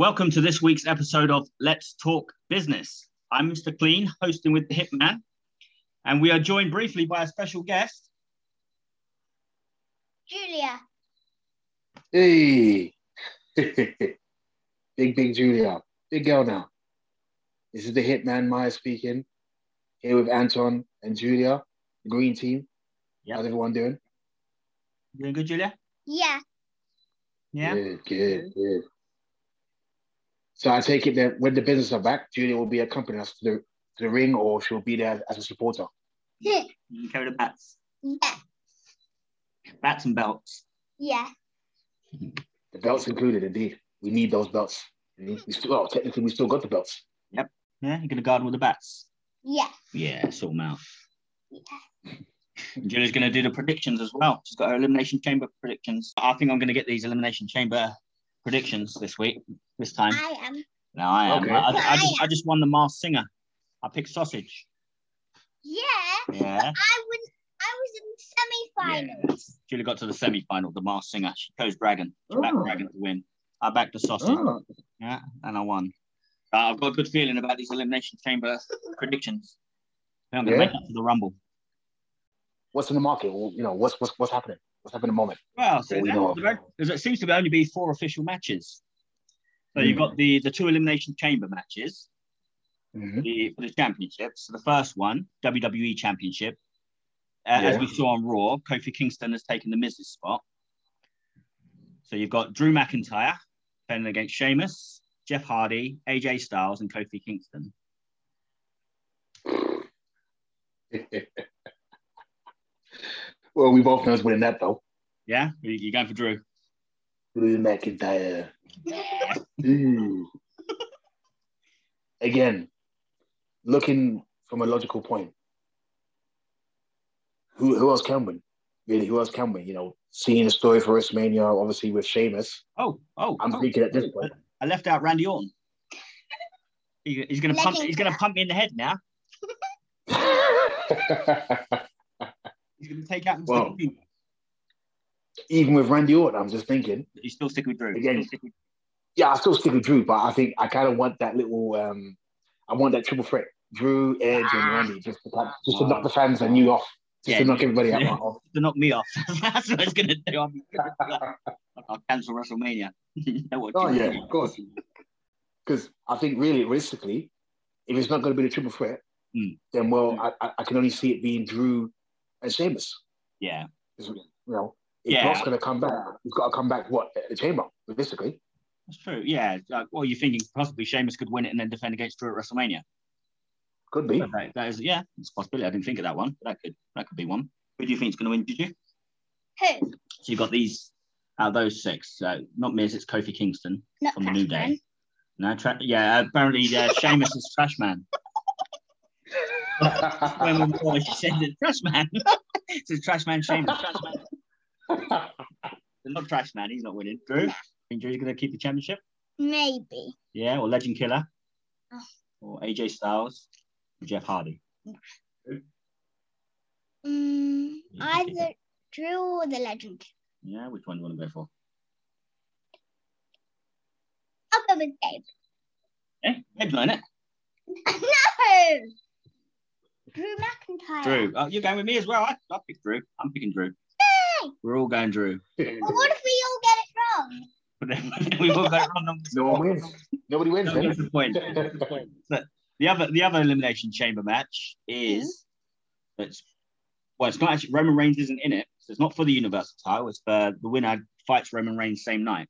Welcome to this week's episode of Let's Talk Business. I'm Mr. Clean, hosting with the Hitman, and we are joined briefly by a special guest. Julia. Hey, big big Julia, big girl now. This is the Hitman Maya speaking. Here with Anton and Julia, the green team. Yep. How's everyone doing? Doing good, Julia? Yeah. Yeah. Good, good, good. So I take it that when the business are back, Julia will be accompanying us to the to the ring, or she'll be there as a supporter. yeah. You can carry the bats, Yeah. bats and belts. Yeah. The belts included, indeed. We need those belts. We still, well, technically, we still got the belts. Yep. Yeah, you're gonna guard with the bats. Yeah. Yeah, sort them out. Yeah. Julia's gonna do the predictions as well. She's got her elimination chamber predictions. I think I'm gonna get these elimination chamber predictions this week. This time. I am. No, I am. Okay. I, I, I just, I just won the Masked Singer. I picked sausage. Yeah. Yeah. I was I was in semi-finals. Julie got to the semi-final, the Masked Singer. She chose Dragon. She backed Oh. Dragon to win. I backed the sausage. Oh, Yeah, and I won. Uh, I've got a good feeling about these elimination chamber predictions. I'm gonna Yeah. make it to the Rumble. what's in the market? Well, You know, what's what's what's happening? What's happening at the moment? Well, so there- know. there- there seems to be only be four official matches. So you've Hmm. got the the two elimination chamber matches Mhm. the, for the championships. So the first one, WWE Championship. Uh, As we saw on Raw, Kofi Kingston has taken the Miz's spot. So you've got Drew McIntyre defending against Sheamus, Jeff Hardy, AJ Styles, and Kofi Kingston. well, we both know who's winning that though. Yeah, You- you're going for Drew. Drew McIntyre. Again, looking from a logical point, who who else can win? Really, who else can win? You know, seeing the story for WrestleMania, obviously with Sheamus, Oh, oh, I'm oh. thinking at this point. I left out Randy Orton. He- he's gonna pump. He's gonna pump me in the head now. He's gonna take out. Mr. Well. Even with Randy Orton, I'm just thinking, He's still sticking with Drew. Again. Stick with- yeah, I still stick with Drew, but I think I kind of want that little, um, I want that triple threat, Drew, Edge, and Randy, just to, kind- just to knock the fans and you off, just Yeah. to knock everybody out. Off. to knock me off. That's what it's gonna do. I'll, be, I'll cancel WrestleMania. Oh, yeah, of course. Because I think really, realistically, if it's not going to be the triple threat, Mm. then well, I, I can only see it being Drew and Sheamus. Yeah, 'Cause, You know, if Yeah. Brock's going to come back, he's got to come back what at the chamber, realistically. that's true. Yeah. Like, well, you're thinking possibly Sheamus could win it and then defend against Drew at WrestleMania. Could be. That, that is, yeah, it's a possibility. I didn't think of that one, but that could that could be one. Who do you think is going to win? Did you? Who? So you've got these out of those six. So not Miz, it's Kofi Kingston Not from the New Cashman. Day. No, tra- yeah, apparently uh, Sheamus is Trash Man. When we were she said it's Trash Man. it's a Trash Man Sheamus. Trash Man. They're not Trash Man. He's not winning. Drew, think Drew's going to keep the championship? Maybe. Yeah, or Legend Killer, Oh. or AJ Styles, or Jeff Hardy. Mm, Yeah, either Drew or the Legend. Yeah, which one do you want to go for? I'll go with Dave. Eh, headline it. no. Drew McIntyre. Drew. Oh, you're going with me as well. I, I picked Drew. I'm picking Drew. Yay! We're all going Drew. Well, what if we all get it wrong? We all got it wrong. no one wins. Nobody wins. No, that's the point. That's the point. So the other the other elimination chamber match is it's well, it's not actually Roman Reigns isn't in it, so it's not for the Universal title. It's for the winner fights Roman Reigns same night.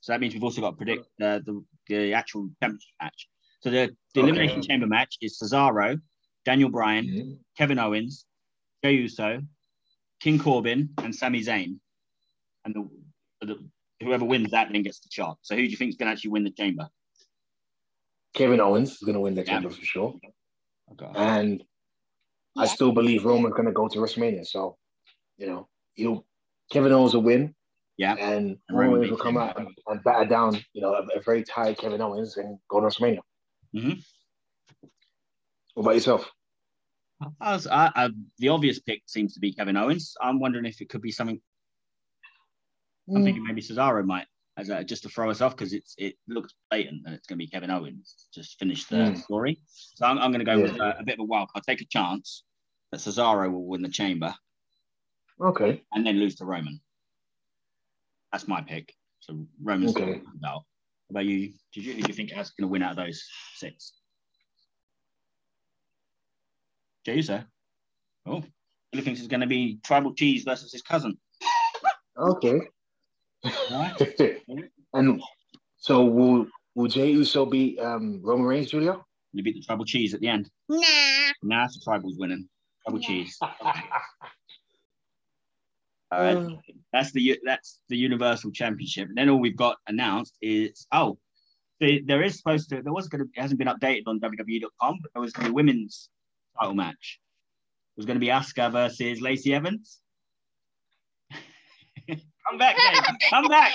So that means we've also got to predict uh, the the actual championship match. So the, the Okay. elimination chamber match is Cesaro, Daniel Bryan, Mhm. Kevin Owens, Jey Uso, King Corbin, and Sami Zayn. And the, the whoever wins that then gets the shot. So who do you think is going to actually win the chamber? Kevin Owens is going to win the Yeah. chamber for sure. Okay. And I still believe Roman's going to go to WrestleMania. So, you know, he'll Kevin Owens will win, Yeah. and And Roman will come out and, and batter down, you know, a, a very tired Kevin Owens and go to WrestleMania. Mhm. What about yourself? I was, I, I, the obvious pick seems to be Kevin Owens. I'm wondering if it could be something. I'm thinking maybe Cesaro might as a, just to throw us off because it's it looks blatant and it's going to be Kevin Owens just finish the Mm. story. So I'm, I'm going to go with a, uh, a bit of a wild card. Take a chance that Cesaro will win the chamber Okay. and then lose to Roman. That's my pick. So Roman's Okay. going to win. What about you? Did you who do you think is going to win out of those six? Jey Uso. Oh, he thinks it's going to be Tribal Cheese versus his cousin. Okay. All right. and so will will Jey Uso beat um, Roman Reigns, Julia? You beat the Tribal Cheese at the end. Nah. Nah, it's the Tribal's winning. Tribal Yeah. Cheese. All right. Uh, That's the that's the Universal Championship. And then all we've got announced is oh, the, there is supposed to there was going to it hasn't been updated on WWE.com, but there was going to be women's title match. It was going to be Asuka versus Lacey Evans. Come back, Dave. Come back.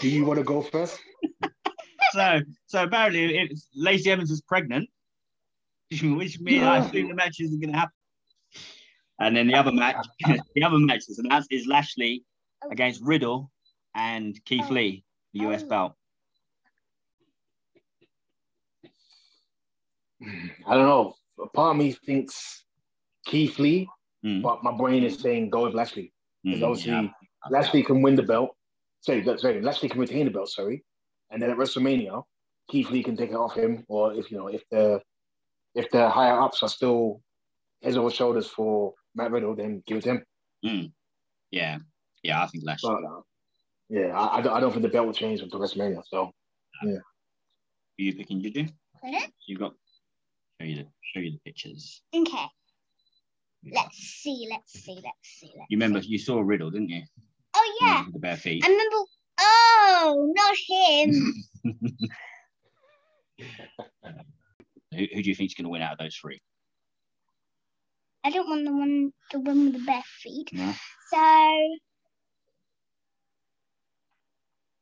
do you want to go first? So so apparently it's Lacey Evans is pregnant, which means I assume the match isn't going to happen. And then the other match, the other match that's announced is Lashley oh. against Riddle and Keith oh. Lee, the US oh. belt. I don't know. A part of me thinks Keith Lee, Mm. but my brain is saying go with Lashley. Because Mm, obviously yeah. Lashley can win the belt. Sorry, that- sorry, Lashley can retain the belt, sorry. And then at WrestleMania, Keith Lee can take it off him, or if you know, if the if the higher ups are still heads over shoulders for Matt Riddle, then give it to him. Mm. Yeah, yeah, I think Lashley. But uh, yeah, I, I, don't, I don't think the belt will change until WrestleMania. So yeah. Who you picking, Juju? Pardon? You got show you the show you the pictures. Okay. Let's see. Let's see. Let's see. Let's You remember see. you saw a Riddle, didn't you? Oh yeah. The bare feet. I remember. Oh, not him. who, who do you think is going to win out of those three? I don't want the one, the one with the bare feet. No, So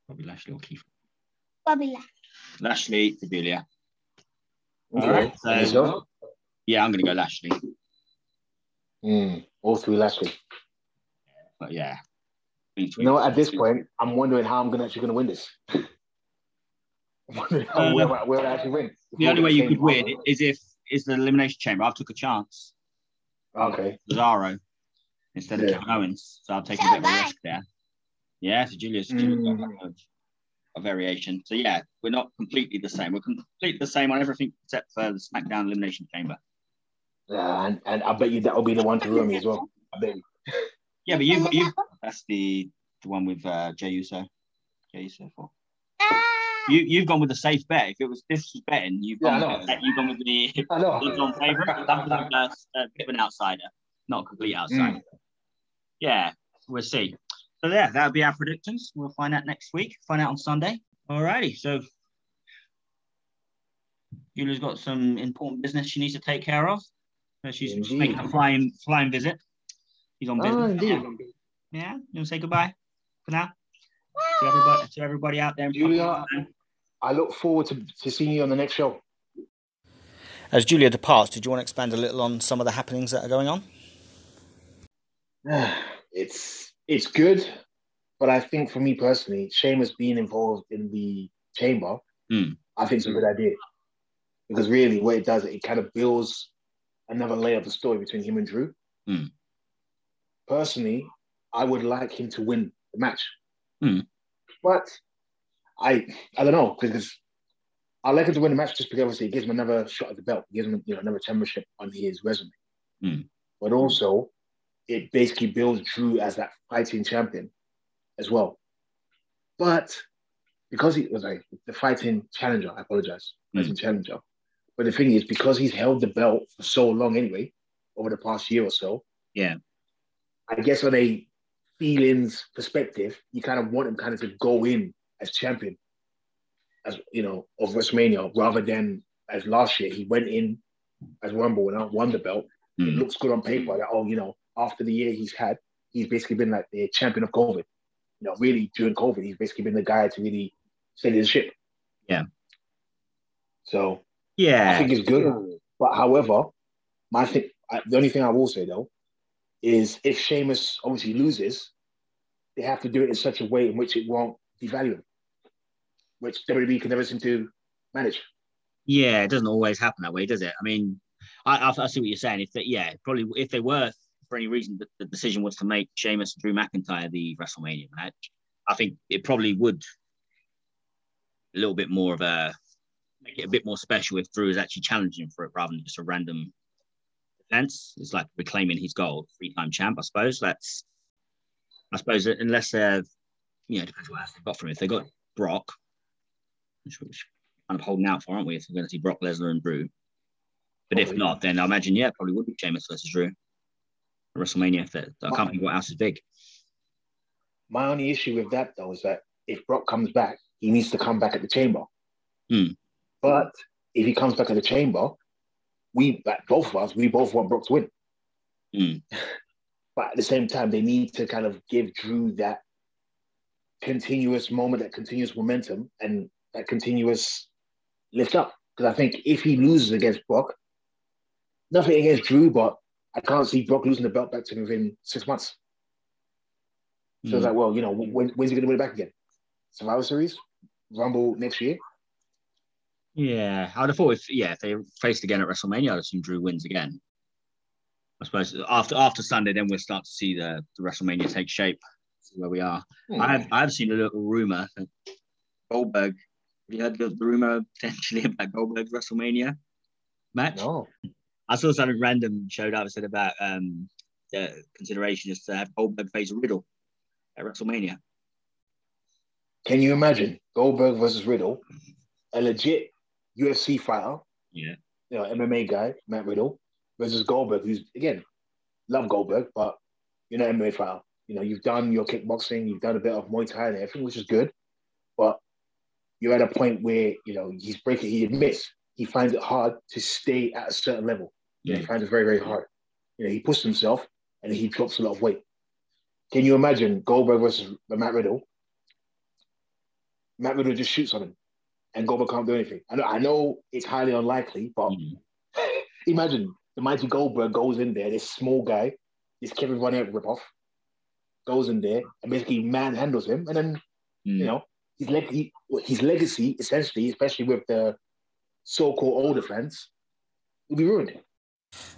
probably Lashley or Keith. Bobby Lashley. Lashley okay. All right, so- And? Yeah, I'm going to go Lashley. Mm, all three Lashley. But yeah, You know, at this point, I'm wondering how I'm gonna actually gonna win this. I'm wondering how, Uh, where, where I actually win. the only way you could win is if is the elimination chamber. I've took a chance. Okay. Cesaro instead of Yeah. Kevin Owens, so I'm taking So a bit of a risk there. Yeah, so Julius, Julius got Mm. a, a variation. So yeah, we're not completely the same. We're completely the same on everything except for the SmackDown elimination chamber. Yeah, and, and I bet you that will be the one to ruin me as well. I bet you. Yeah, but you've you that's the the one with uh, Jey Uso. Jey Uso for Ah, you. You've gone with the safe bet. If it was this was betting, you've gone I with know. the, you've gone with the I on favourite. That was a, a bit of an outsider, not a complete outsider. Yeah, we'll see. So yeah, that'll be our predictions. We'll find out next week. Find out on Sunday. Alrighty. So Julia's got some important business she needs to take care of. So she's Indeed. making a flying flying visit. She's on oh, business. Oh, indeed. Yeah. You want to say goodbye for now to everybody to everybody out there. Julia. I look forward to, to seeing you on the next show. As Julia departs, did you want to expand a little on some of the happenings that are going on? it's it's good, but I think for me personally, Sheamus being involved in the chamber, Hmm. I think it's a good idea. Because really, what it does, it kind of builds another layer of the story between him and Drew. Hmm. Personally, I would like him to win the match. Hmm. But I I don't know, because I like him to win the match just because obviously it gives him another shot at the belt, it gives him you know another championship on his resume. Hmm. But also, it basically builds Drew as that fighting champion as well. But because he was like the fighting challenger, I apologize, fighting challenger. But the thing is, because he's held the belt for so long anyway, over the past year or so, Yeah. I guess on a feelings perspective, you kind of want him kind of to go in as champion, as you know, of WrestleMania, rather than as last year he went in as Rumble winner, won the belt. It Hmm. looks good on paper that oh, you know, after the year he's had, he's basically been like the champion of COVID. You know, really during COVID, he's basically been the guy to really steady the ship. Yeah. So yeah, I think it's good. But however, my thing, the only thing I will say though is if Sheamus obviously loses, they have to do it in such a way in which it won't devalue him, which WWE can never seem to manage. Yeah, it doesn't always happen that way, does it? I mean, I, I, I see what you're saying. If they, yeah, probably if they were for any reason that the decision was to make Sheamus and Drew McIntyre the WrestleMania match, I think it probably would a little bit more of a make it a bit more special if Drew is actually challenging for it rather than just a random defense. It's like reclaiming his gold, three-time champ. I suppose that's, I suppose unless they're, you know, depends what else they've got from him. If they got Brock, which, which kind of holding out for, aren't we? If we're going to see Brock Lesnar and Drew, but if not, then I imagine yeah, probably would be Sheamus versus Drew. WrestleMania. That, I can't think what else is big. My only issue with that though is that if Brock comes back, he needs to come back at the chamber. Hmm. But if he comes back at the chamber, we like both of us, we both want Brock to win. Hmm. But at the same time, they need to kind of give Drew that continuous moment, that continuous momentum, and that continuous lift up. Because I think if he loses against Brock, nothing against Drew, but I can't see Brock losing the belt back to him within six months. So it's Hmm. like, well, you know, when, when's he going to win it back again? Survivor Series, Rumble next year. Yeah, I'd have thought if yeah, if they faced again at WrestleMania, I'd assume Drew wins again. I suppose after after Sunday, then we'll start to see the, the WrestleMania take shape. Where we are. Hmm. I have I've seen a little rumor that Goldberg. Have you heard the, the rumor potentially about Goldberg's WrestleMania match? No. I saw something random showed up. Said about um the consideration is to have Goldberg face Riddle at WrestleMania. Can you imagine Goldberg versus Riddle, a legit UFC fighter, Yeah. you know, MMA guy, Matt Riddle, versus Goldberg, who's again, love Goldberg, but you're not MMA fighter. You know, you've done your kickboxing, you've done a bit of Muay Thai and everything, which is good, but you're at a point where you know he's breaking. He admits he finds it hard to stay at a certain level. You know, he finds it very, very hard. You know, he pushes himself and he drops a lot of weight. Can you imagine Goldberg versus Matt Riddle? Matt Riddle just shoots on him, and Goldberg can't do anything. I know, I know it's highly unlikely, but Mm. imagine the mighty Goldberg goes in there, this small guy, this Kevin Von Erich ripoff, goes in there and basically manhandles him, and then Mm. you know his leg, he, his legacy essentially, especially with the so-called older fans, will be ruined.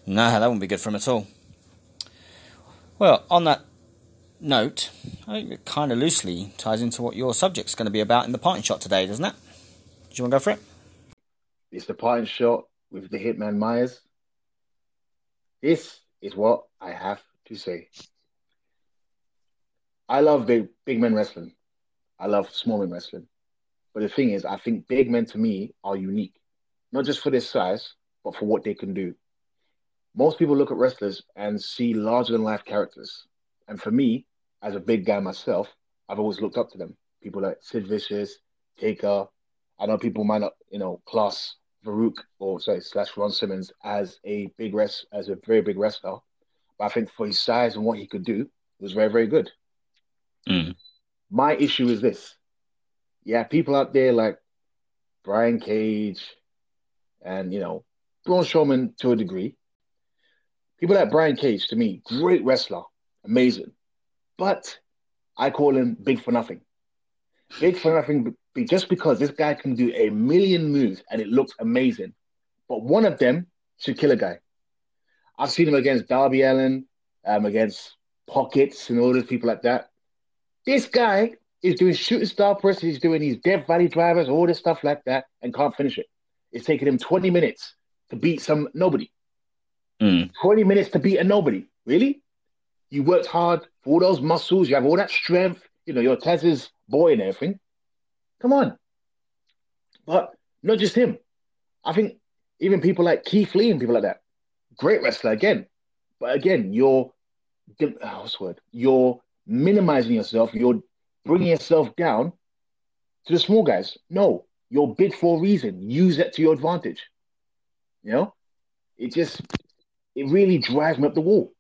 No, that wouldn't be good for him at all. Well, on that note, I think it kind of loosely ties into what your subject's going to be about in the parting shot today, doesn't it? Do you want to go for it? It's the parting shot with the Hitman Myers. This is what I have to say. I love big big men wrestling. I love small men wrestling. But the thing is, I think big men to me are unique, not just for their size, but for what they can do. Most people look at wrestlers and see larger than life characters. And for me, as a big guy myself, I've always looked up to them. People like Sid Vicious, Taker. I know people might not, you know, class Faarooq or sorry, slash Ron Simmons as a big rest as a very big wrestler. But I think for his size and what he could do, it was very, very good. Mm. My issue is this. Yeah, people out there like Brian Cage and, you know, Braun Strowman to a degree. People like Brian Cage, to me, great wrestler, amazing. But I call him big for nothing. Big for nothing just because this guy can do a million moves and it looks amazing. But one of them should kill a guy. I've seen him against Darby Allin, um, against Pockets and all those people like that. This guy is doing shooting star presses, he's doing these Death Valley drivers, all this stuff like that, and can't finish it. It's taking him 20 minutes to beat some nobody. Mm. 20 minutes to beat a nobody. Really? You worked hard for all those muscles, you have all that strength, you know, you're Taz's boy and everything. Come on. But not just him. I think even people like Keith Lee and people like that. Great wrestler again. But again, you're oh, what's word? You're minimizing yourself, you're bringing yourself down to the small guys. No, you're big for a reason. Use that to your advantage. You know? It just it really drives me up the wall.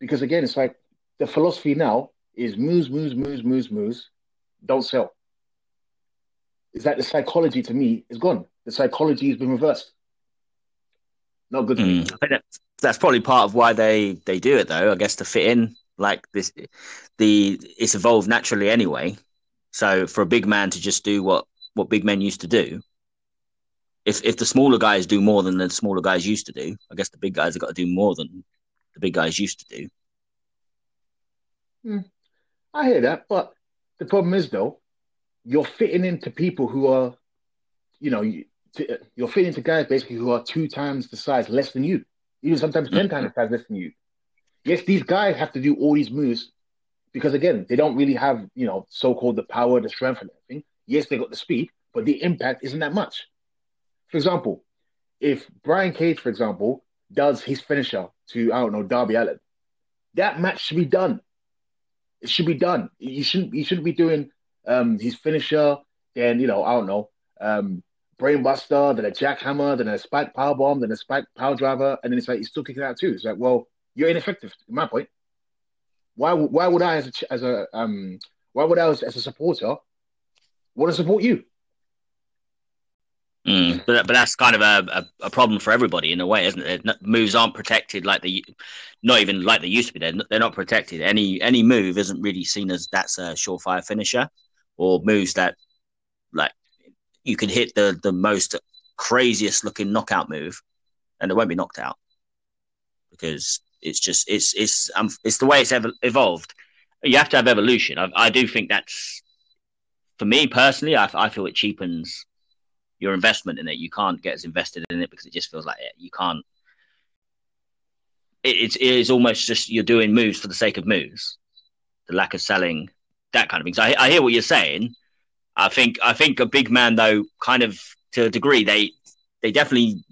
Because again, it's like the philosophy now is moves, moves, moves, moves, moves, don't sell. Is that the psychology to me is gone. The psychology has been reversed. Not good. Mm. I think that's probably part of why they they do it though. I guess to fit in like this, the it's evolved naturally anyway. So for a big man to just do what what big men used to do, if if the smaller guys do more than the smaller guys used to do, I guess the big guys have got to do more than the big guys used to do. Hmm. I hear that, but the problem is though, you're fitting into people who are, you know, you, t- you're fitting into guys basically who are two times the size less than you, even sometimes ten times the size less than you. Yes, these guys have to do all these moves because again, they don't really have, you know, so-called the power, the strength, and everything. Yes, they got the speed, but the impact isn't that much. For example, if Brian Cage, for example, does his finisher to I don't know Darby Allin, that match should be done. It should be done. You shouldn't. You shouldn't be doing um, his finisher. Then you know I don't know um, brainbuster, then a jackhammer, then a spike power bomb, then a spike power driver, and then it's like he's still kicking out too. It's like, well, you're ineffective. In my point, why? Why would I as a as a um? Why would I as, as a supporter want to support you? Mm. But but that's kind of a, a, a problem for everybody in a way, isn't it? Moves aren't protected like they, not even like they used to be. They're not, they're not protected. Any any move isn't really seen as that's a surefire finisher, or moves that like you can hit the the most craziest looking knockout move, and it won't be knocked out because it's just it's it's um, it's the way it's ever evolved. You have to have evolution. I, I do think that's for me personally. I, I feel it cheapens your investment in it. You can't get as invested in it because it just feels like it. You can't. It, it's it is almost just you're doing moves for the sake of moves. The lack of selling, that kind of thing. So I, I hear what you're saying. I think I think a big man though, kind of to a degree, they they definitely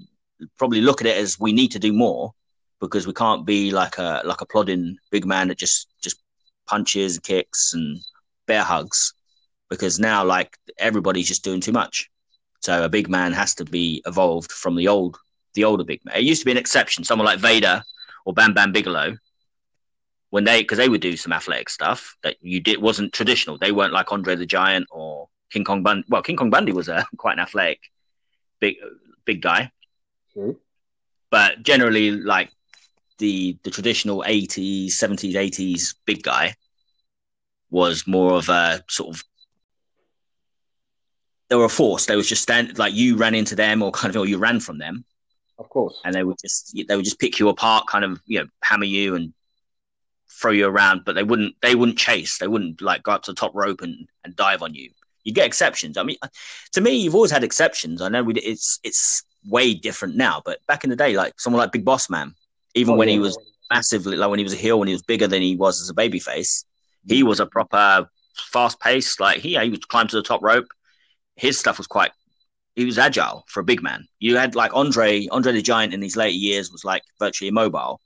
probably look at it as we need to do more because we can't be like a like a plodding big man that just just punches, kicks, and bear hugs. Because now, like everybody's just doing too much. So a big man has to be evolved from the old, the older big man. It used to be an exception. Someone like Vader or Bam Bam Bigelow, when they because they would do some athletic stuff that you did wasn't traditional. They weren't like Andre the Giant or King Kong Bundy. Well, King Kong Bundy was a quite an athletic, big big guy. True. But generally, like the the traditional eighties, seventies, eighties big guy was more of a sort of they were a force. They was just stand like you ran into them or kind of or you ran from them, Of course. and they would just they would just pick you apart, kind of you know hammer you and throw you around, but they wouldn't they wouldn't chase. They wouldn't like go up to the top rope and, and dive on you. You get exceptions. I mean, to me, you've always had exceptions. I know we, it's it's way different now, but back in the day, like someone like Big Boss Man, even Oh, when yeah. he was massively like when he was a heel, when he was bigger than he was as a babyface, he mm-hmm. was a proper fast paced. Like he he would climb to the top rope. His stuff was quite. He was agile for a big man. You had like Andre Andre the Giant in his later years was like virtually immobile,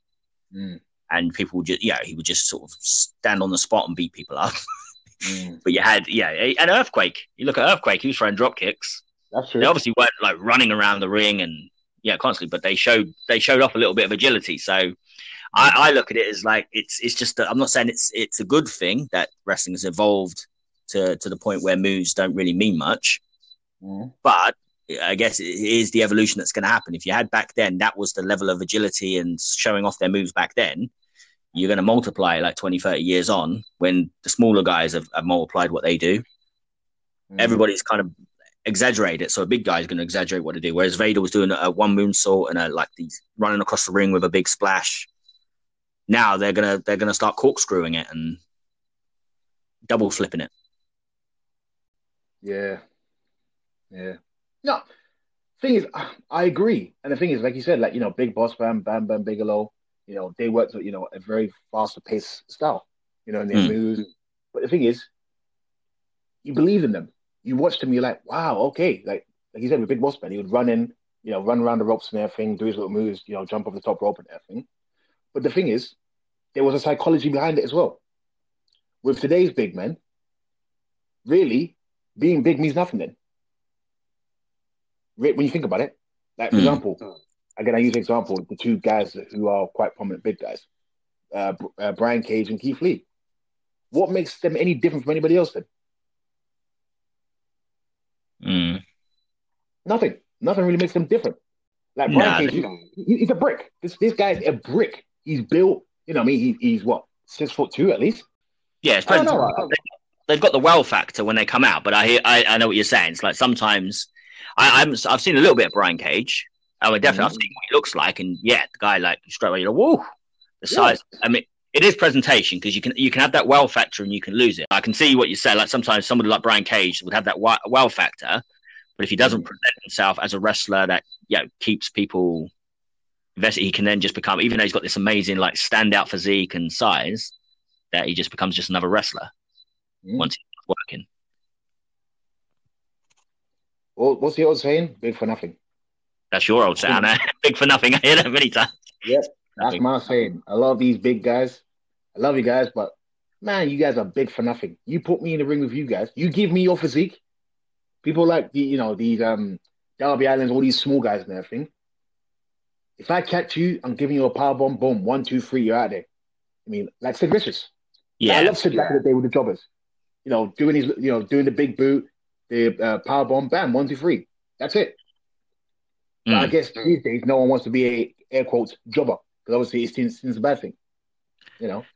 Mm, and people would just yeah he would just sort of stand on the spot and beat people up. mm. but you had yeah an earthquake. You look at earthquake. He was throwing drop kicks That's true. they obviously weren't like running around the ring and yeah constantly but they showed they showed off a little bit of agility so I, I look at it as like it's it's just that i'm not saying it's it's a good thing that wrestling has evolved to to the point where moves don't really mean much Mm. but i guess it is the evolution that's going to happen if you had back then that was the level of agility and showing off their moves back then you're going to multiply like 20 30 years on when the smaller guys have, have multiplied what they do Mm. everybody's kind of exaggerated it. So a big guy is going to exaggerate what they do. Whereas Vader was doing a one moonsault and a, like these running across the ring with a big splash. Now they're gonna they're gonna start corkscrewing it and double flipping it. Yeah. Yeah. No. Thing is, I- I agree. And the thing is, like you said, like, you know, Big Boss Bam, Bam Bam Bigelow, you know, they worked with, you know, a very faster paced style, you know, in their Mm. moves. But the thing is, you believe in them. You watch them, you're like, wow, okay. Like, like you said with Big Boss Man, he would run in, you know, run around the ropes and everything, do his little moves, you know, jump off the top rope and everything. But the thing is, there was a psychology behind it as well. With today's big men, really, being big means nothing then. Re- When you think about it, like for Hmm. example, again, I use an example the two guys who are quite prominent big guys, uh, uh, Brian Cage and Keith Lee. What makes them any different from anybody else then? Mm. Nothing. Nothing really makes them different. Like Nah, Brian Cage, he- he's a brick. This this guy's a brick. He's built. You know, what I mean, he, he's what six foot two at least. Yeah, it's I don't know. they've got the wow factor when they come out, but I hear I, I know what you're saying. It's like sometimes I, I'm I've seen a little bit of Brian Cage. I mean, definitely I've seen what he looks like, and yeah, the guy like straight away, you're like, whoa, the Yeah. size. I mean, it is presentation because you can you can have that wow factor and you can lose it. I can see what you say. Like sometimes somebody like Brian Cage would have that wow, factor, but if he doesn't present himself as a wrestler that you know keeps people invested, he can then just become even though he's got this amazing like standout physique and size, that he just becomes just another wrestler Mm. once he's working. Well, what's the old saying? Big for nothing. That's your old saying. eh? Big for nothing. I hear that many times. Yeah, That's my saying. I love these big guys. I love you guys, but man, you guys are big for nothing. You put me in the ring with you guys. You give me your physique. People like the, you know, these um Derby Islands, all these small guys and everything. If I catch you, I'm giving you a power bomb. Boom, one, two, three, you're out there. I mean, like Sid Vicious. I love Sid back in the day with the jobbers. You know, doing his, you know, doing the big boot, the uh, power bomb, bam, one, two, three. That's it. But I Mm. guess these days, no one wants to be a air quotes jobber because obviously it's seen, seen as a bad thing. You know,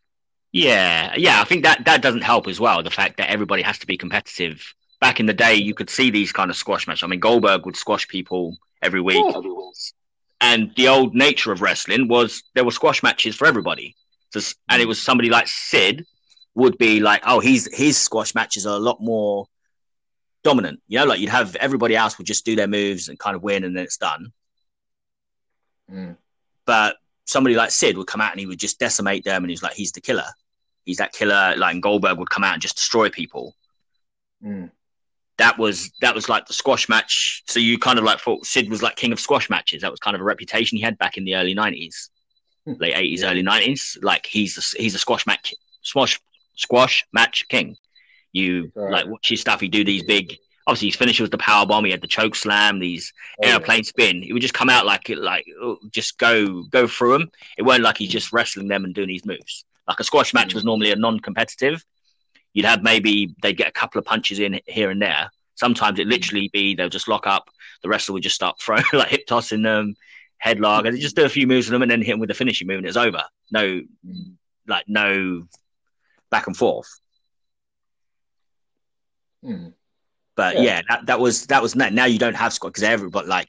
Yeah. Yeah. I think that that doesn't help as well. The fact that everybody has to be competitive. Back in the day, you could see these kind of squash matches. I mean, Goldberg would squash people every week. And the old nature of wrestling was there were squash matches for everybody. Just, and it was somebody like Sid would be like, oh, he's his squash matches are a lot more dominant. You know, like you'd have everybody else would just do their moves and kind of win, and then it's done. Mm. But somebody like Sid would come out and he would just decimate them, and he's like, he's the killer. He's that killer. Like and Goldberg would come out and just destroy people. Mm. That was that was like the squash match. So you kind of like thought Sid was like king of squash matches. That was kind of a reputation he had back in the early nineties, Hmm. late eighties, early nineties. Like he's a, he's a squash match squash squash match king. You Right. like watch his stuff. He do these big. Obviously, his finisher was the power bomb. He had the choke slam. These Oh, yeah. airplane spin. He would just come out like it, like oh, just go go through them. It weren't like he's just wrestling them and doing these moves. Like a squash match Mm. was normally a non-competitive. You'd have maybe they'd get a couple of punches in here and there. Sometimes it literally be they'll just lock up. The wrestler would just start throwing like hip tossing them, headlock, and just do a few moves with them and then hit him with the finishing move and it's over. No, Mm. like no back and forth. Mm. But Yeah. yeah, that, that was that was now. Now you don't have squad because everybody like,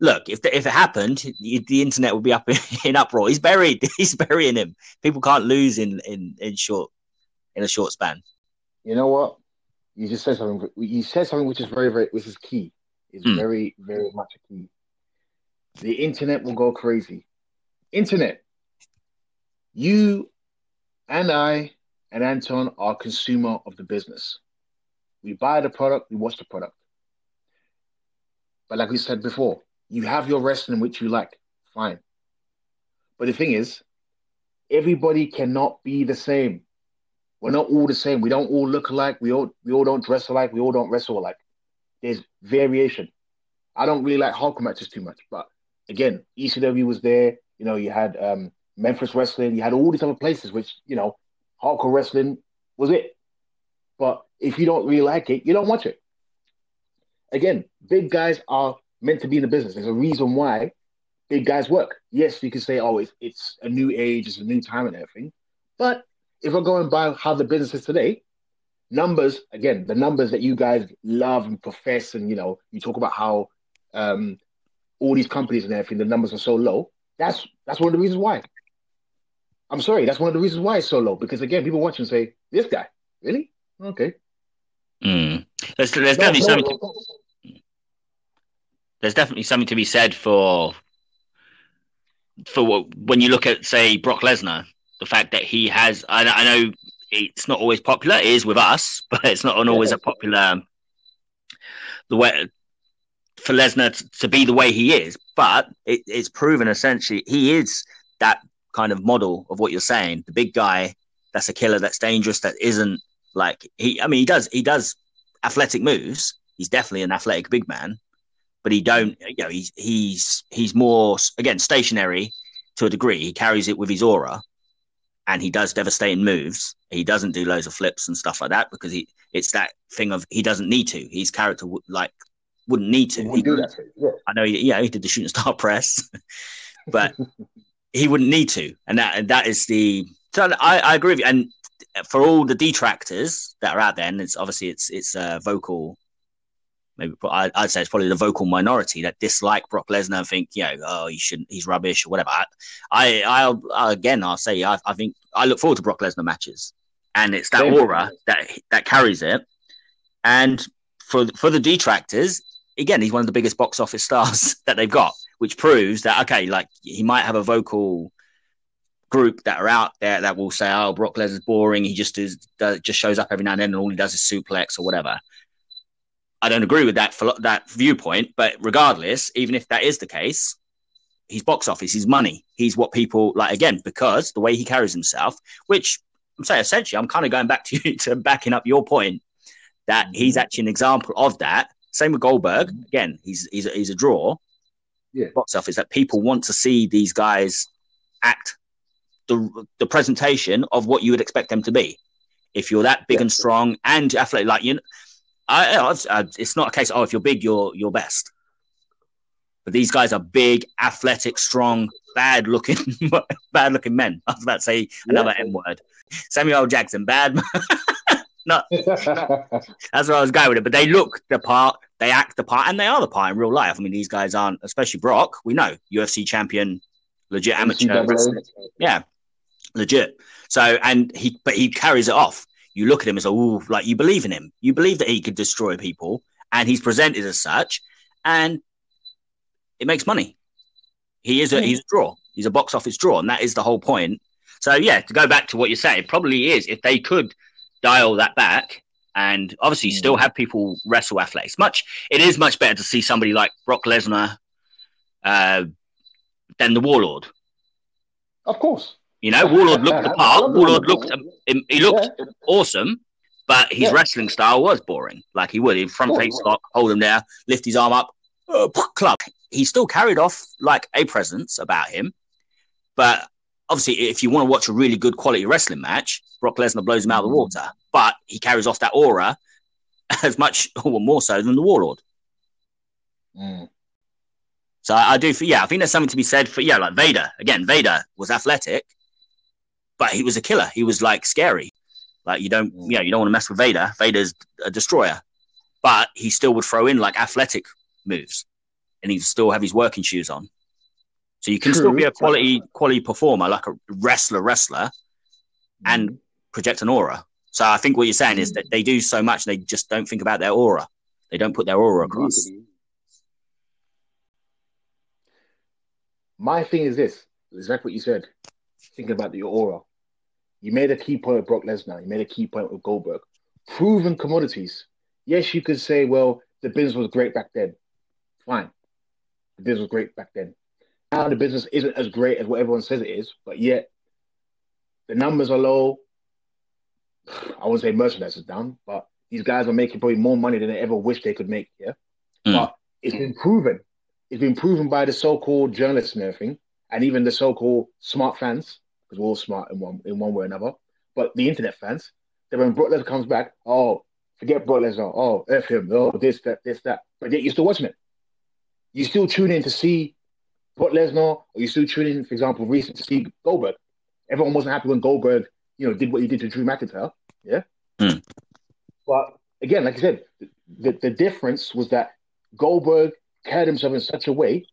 look, if the, if it happened, the internet would be up in, in uproar. He's buried. He's burying him. People can't lose in in in short in a short span. You know what? You just said something. You said something which is very, very, which is key. It's Mm. very, very much a key. The internet will go crazy. Internet. You and I and Anton are consumer of the business. We buy the product, we watch the product. But like we said before, you have your wrestling which you like, fine. But the thing is, everybody cannot be the same. We're not all the same. We don't all look alike. We all we all don't dress alike. We all don't wrestle alike. There's variation. I don't really like hardcore matches too much, but again, ECW was there. You know, you had um, Memphis wrestling. You had all these other places, which you know, hardcore wrestling was it. But if you don't really like it, you don't watch it. Again, big guys are meant to be in the business. There's a reason why big guys work. Yes, you can say, oh, it's, it's a new age, it's a new time and everything. But if we're going by how the business is today, numbers, again, the numbers that you guys love and profess, and you know, you talk about how um, all these companies and everything, the numbers are so low. That's that's one of the reasons why. I'm sorry, that's one of the reasons why it's so low. Because again, people watch and say, "This guy, really? Okay." Mm. There's there's No, definitely no, something. To, there's definitely something to be said for for what, when you look at say Brock Lesnar, the fact that he has. I, I know it's not always popular. It is with us, but it's not always Yeah. a popular the way for Lesnar to, to be the way he is. But it, it's proven essentially he is that kind of model of what you're saying. The big guy that's a killer, that's dangerous, that isn't like he. I mean, he does he does athletic moves. He's definitely an athletic big man, but he don't. You know, he's he's he's more again stationary to a degree. He carries it with his aura, and he does devastating moves. He doesn't do loads of flips and stuff like that because he it's that thing of he doesn't need to. His character w- like wouldn't need to. He do that. Yeah. I know. He, yeah, he did the shooting star press, but he wouldn't need to, and that that is the. So I, I agree with you, and for all the detractors that are out there, and it's obviously it's it's a vocal. Maybe I, I'd say it's probably the vocal minority that dislike Brock Lesnar and think, you know, oh, he shouldn't, he's rubbish or whatever. I, I, I'll again, I'll say, I, I think I look forward to Brock Lesnar matches, and it's that aura that that carries it. And for for the detractors, again, he's one of the biggest box office stars that they've got, which proves that okay, like he might have a vocal group that are out there that will say, "Oh, Brock Lesnar's boring. He just does, does uh, just shows up every now and then, and all he does is suplex or whatever." I don't agree with that that viewpoint, but regardless, even if that is the case, he's box office, he's money, he's what people like again because the way he carries himself, which I'm saying essentially, I'm kind of going back to you to backing up your point that he's mm-hmm. actually an example of that. Same with Goldberg. Mm-hmm. Again, he's he's a, he's a draw. Yeah. Box office that people want to see these guys act the the presentation of what you would expect them to be. If you're that big Yeah. and strong and athletic, like you, know, I, I, I- it's not a case. Oh, if you're big, you're you're best. But these guys are big, athletic, strong, bad looking, bad looking men. I was about to say another M word. Samuel Jackson, bad. no, that's where I was going with it. But they look the part, they act the part, and they are the part in real life. I mean, these guys aren't, especially Brock. We know UFC champion, legit amateur. Yeah, legit. So, and he, but he carries it off. You look at him as, oh, like you believe in him. You believe that he could destroy people, and he's presented as such, and it makes money. He is a Yeah. he's a draw. He's a box office draw, and that is the whole point. So, yeah, to go back to what you're saying, it probably is if they could dial that back. And obviously, Mm. still have people wrestle athletics. Much it is much better to see somebody like Brock Lesnar uh, than the Warlord. Of course. You know, Warlord looked the part. Warlord looked um, he looked Yeah. awesome, but his Yeah. wrestling style was boring. Like he would, he'd front Oh, face lock, hold him there, lift his arm up, uh, club. He still carried off like a presence about him, but obviously, if you want to watch a really good quality wrestling match, Brock Lesnar blows him out of the water, but he carries off that aura as much or more so than the Warlord. Mm. So I, I do, for, yeah, I think there's something to be said for, yeah, like Vader. Again, Vader was athletic, but he was a killer. He was like scary. Like you don't, Mm. you know, you don't want to mess with Vader. Vader's a destroyer, but he still would throw in like athletic moves, and he'd still have his working shoes on. So you can still be a quality quality performer, like a wrestler, wrestler, and project an aura. So I think what you're saying is that they do so much, they just don't think about their aura. They don't put their aura across. My thing is this: exactly what you said. Thinking about the aura, you made a key point with Brock Lesnar. You made a key point with Goldberg. Proven commodities. Yes, you could say, well, the business was great back then. Fine, the business was great back then. Now the business isn't as great as what everyone says it is, but yet the numbers are low. I wouldn't say merchandise is down, but these guys are making probably more money than they ever wished they could make. Yeah, Mm. but it's been proven. It's been proven by the so-called journalists and everything, and even the so-called smart fans, because we're all smart in one in one way or another. But the internet fans, that when Brock Lesnar comes back, oh, forget Brock Lesnar, oh, f him, oh, this, that, this, that. But yet you're still watching it. You still tune in to see Brock Lesnar, or you still tune in, for example, recent to see Goldberg. Everyone wasn't happy when Goldberg, you know, did what he did to Drew McIntyre. Yeah. Hmm. But again, like I said, the, the difference was that Goldberg carried himself in such a way.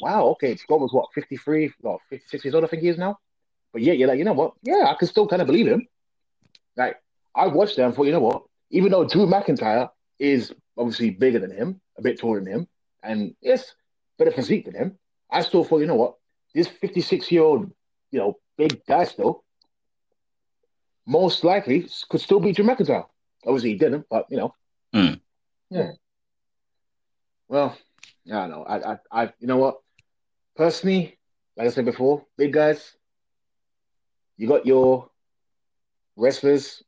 Wow, okay, Goldberg's what, 53, what, 56 years old, I think he is now. But yeah, you're like, you know what? Yeah, I can still kind of believe him. Like, I watched them for, you know what? Even though Drew McIntyre is obviously bigger than him, a bit taller than him, and yes, better physique than him, I still thought, you know what? This 56 year old, you know, big guy still, most likely could still beat Drew McIntyre. Obviously, he didn't, but you know, Hmm. yeah. Well, I don't know. I, I, I, you know what? Personally, like I said before, big guys, you got your wrestlers,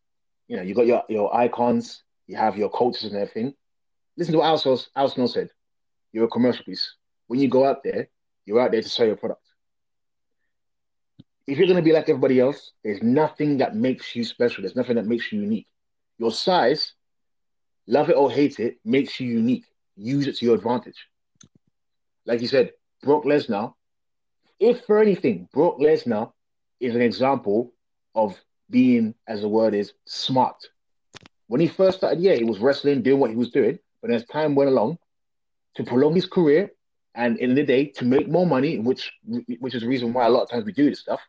you know, you got your, your icons, you have your coaches and everything. Listen to what Al Al Snow said. You're a commercial piece. When you go out there, you're out there to sell your product. If you're going to be like everybody else, there's nothing that makes you special. There's nothing that makes you unique. Your size, love it or hate it, makes you unique. use it to your advantage. Like you said, Brock Lesnar, if for anything, Brock Lesnar is an example of being, as the word is, smart. When he first started, yeah, he was wrestling, doing what he was doing, but as time went along, to prolong his career and in the day to make more money, which which is the reason why a lot of times we do this stuff.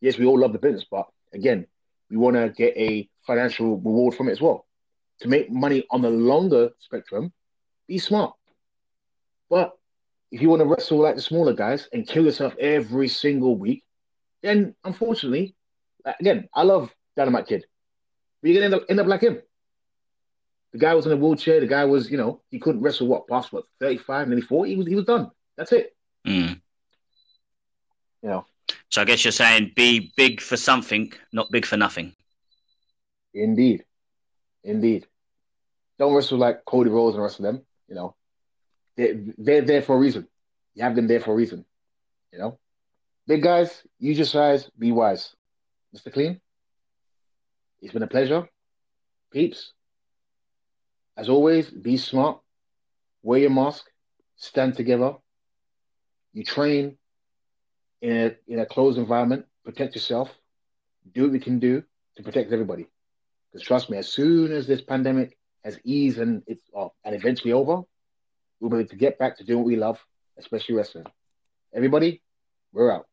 Yes, we all love the business, but again, we want to get a financial reward from it as well. To make money on the longer spectrum, be smart. But if you want to wrestle like the smaller guys and kill yourself every single week, then unfortunately, again, I love Dynamite Kid, but you're gonna end up, end up like him. The guy was in a wheelchair. The guy was, you know, he couldn't wrestle what past what 35, nearly 40. He was he was done. That's it. Mm. You know. So I guess you're saying be big for something, not big for nothing. Indeed. Indeed. Don't wrestle like Cody Rhodes and wrestle them, you know. They're, they're there for a reason. You have them there for a reason. You know? Big guys, use your size, be wise. Mr. Clean, it's been a pleasure. Peeps, as always, be smart, wear your mask, stand together. You train in a, in a closed environment, protect yourself, do what we can do to protect everybody. Because trust me, as soon as this pandemic has eased and it's off and eventually over, we'll be able to get back to doing what we love, especially wrestling. Everybody, we're out.